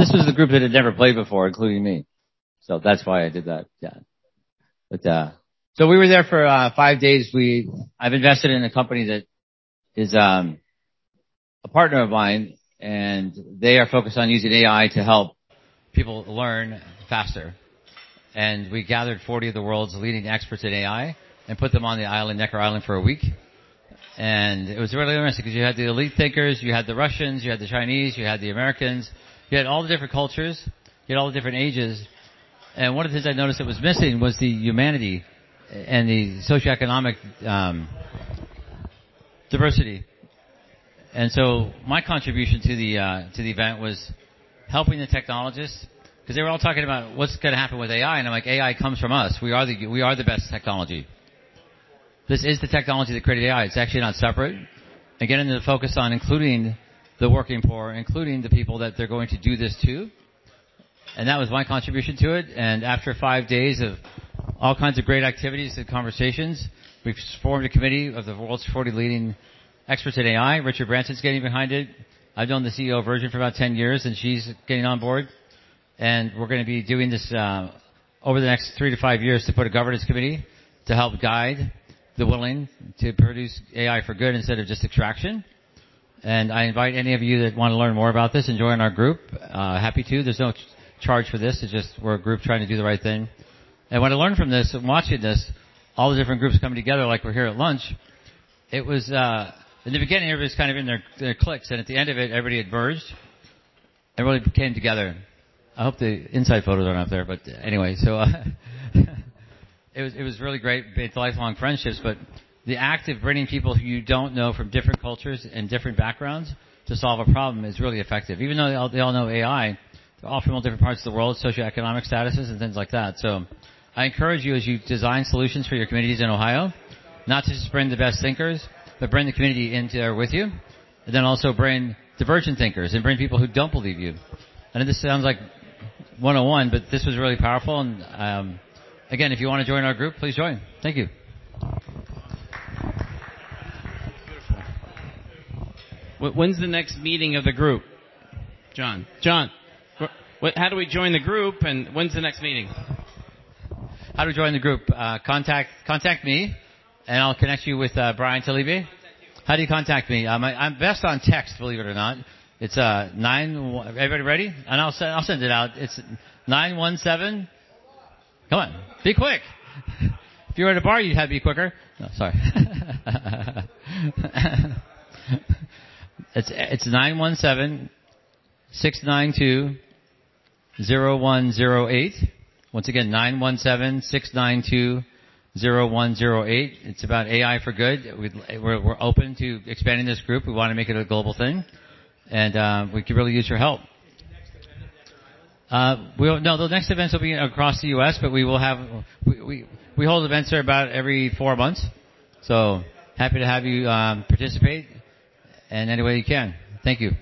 this was the group that had never played before, including me. So that's why I did that. Yeah. But uh, so we were there for uh, five days. We I've invested in a company that is um, a partner of mine, and they are focused on using AI to help people learn faster. And we gathered 40 of the world's leading experts in AI and put them on the island, Necker Island, for a week. And it was really interesting because you had the elite thinkers, you had the Russians, you had the Chinese, you had the Americans, you had all the different cultures, you had all the different ages. And one of the things I noticed that was missing was the humanity and the socioeconomic um, diversity. And so my contribution to the uh, to the event was helping the technologists because they were all talking about what's going to happen with AI, and I'm like, AI comes from us. We are the we are the best technology. This is the technology that created AI. It's actually not separate. Again, the focus on including the working poor, including the people that they're going to do this to. And that was my contribution to it. And after five days of all kinds of great activities and conversations, we've formed a committee of the world's 40 leading experts in AI. Richard Branson's getting behind it. I've known the CEO of Virgin for about 10 years, and she's getting on board. And we're going to be doing this uh, over the next three to five years to put a governance committee to help guide the willing to produce AI for good instead of just extraction. And I invite any of you that want to learn more about this and join our group. Uh, happy to. There's no charge for this. It's just we're a group trying to do the right thing. And what I learned from this, watching this, all the different groups coming together, like we're here at lunch, it was uh, in the beginning everybody's kind of in their, their cliques, and at the end of it, everybody had merged. Everybody came together. I hope the inside photos aren't up there, but anyway, so uh, it was it was really great. It's lifelong friendships, but the act of bringing people who you don't know from different cultures and different backgrounds to solve a problem is really effective. Even though they all, they all know AI, they're all from all different parts of the world, socioeconomic statuses and things like that. So I encourage you as you design solutions for your communities in Ohio, not to just bring the best thinkers, but bring the community into there with you, and then also bring divergent thinkers and bring people who don't believe you. I know this sounds like 101, but this was really powerful. And um, again, if you want to join our group, please join. Thank you. When's the next meeting of the group? John. John. How do we join the group and when's the next meeting? How do to join the group? Uh, contact contact me, and I'll connect you with uh, Brian Talibi. How do you contact me? Um, I, am best on text, believe it or not. It's uh nine. Everybody ready? And I'll send I'll send it out. It's nine one seven. Come on, be quick. If you were at a bar, you'd have to be quicker. No, sorry. it's it's nine one seven six nine two zero one zero eight. Once again, 917-692-0108. It's about AI for good. We're, we're open to expanding this group. We want to make it a global thing. And uh, we could really use your help. Uh, we'll, no, the next events will be across the U.S., but we will have, we, we, we hold events there about every four months. So happy to have you um, participate in any way you can. Thank you.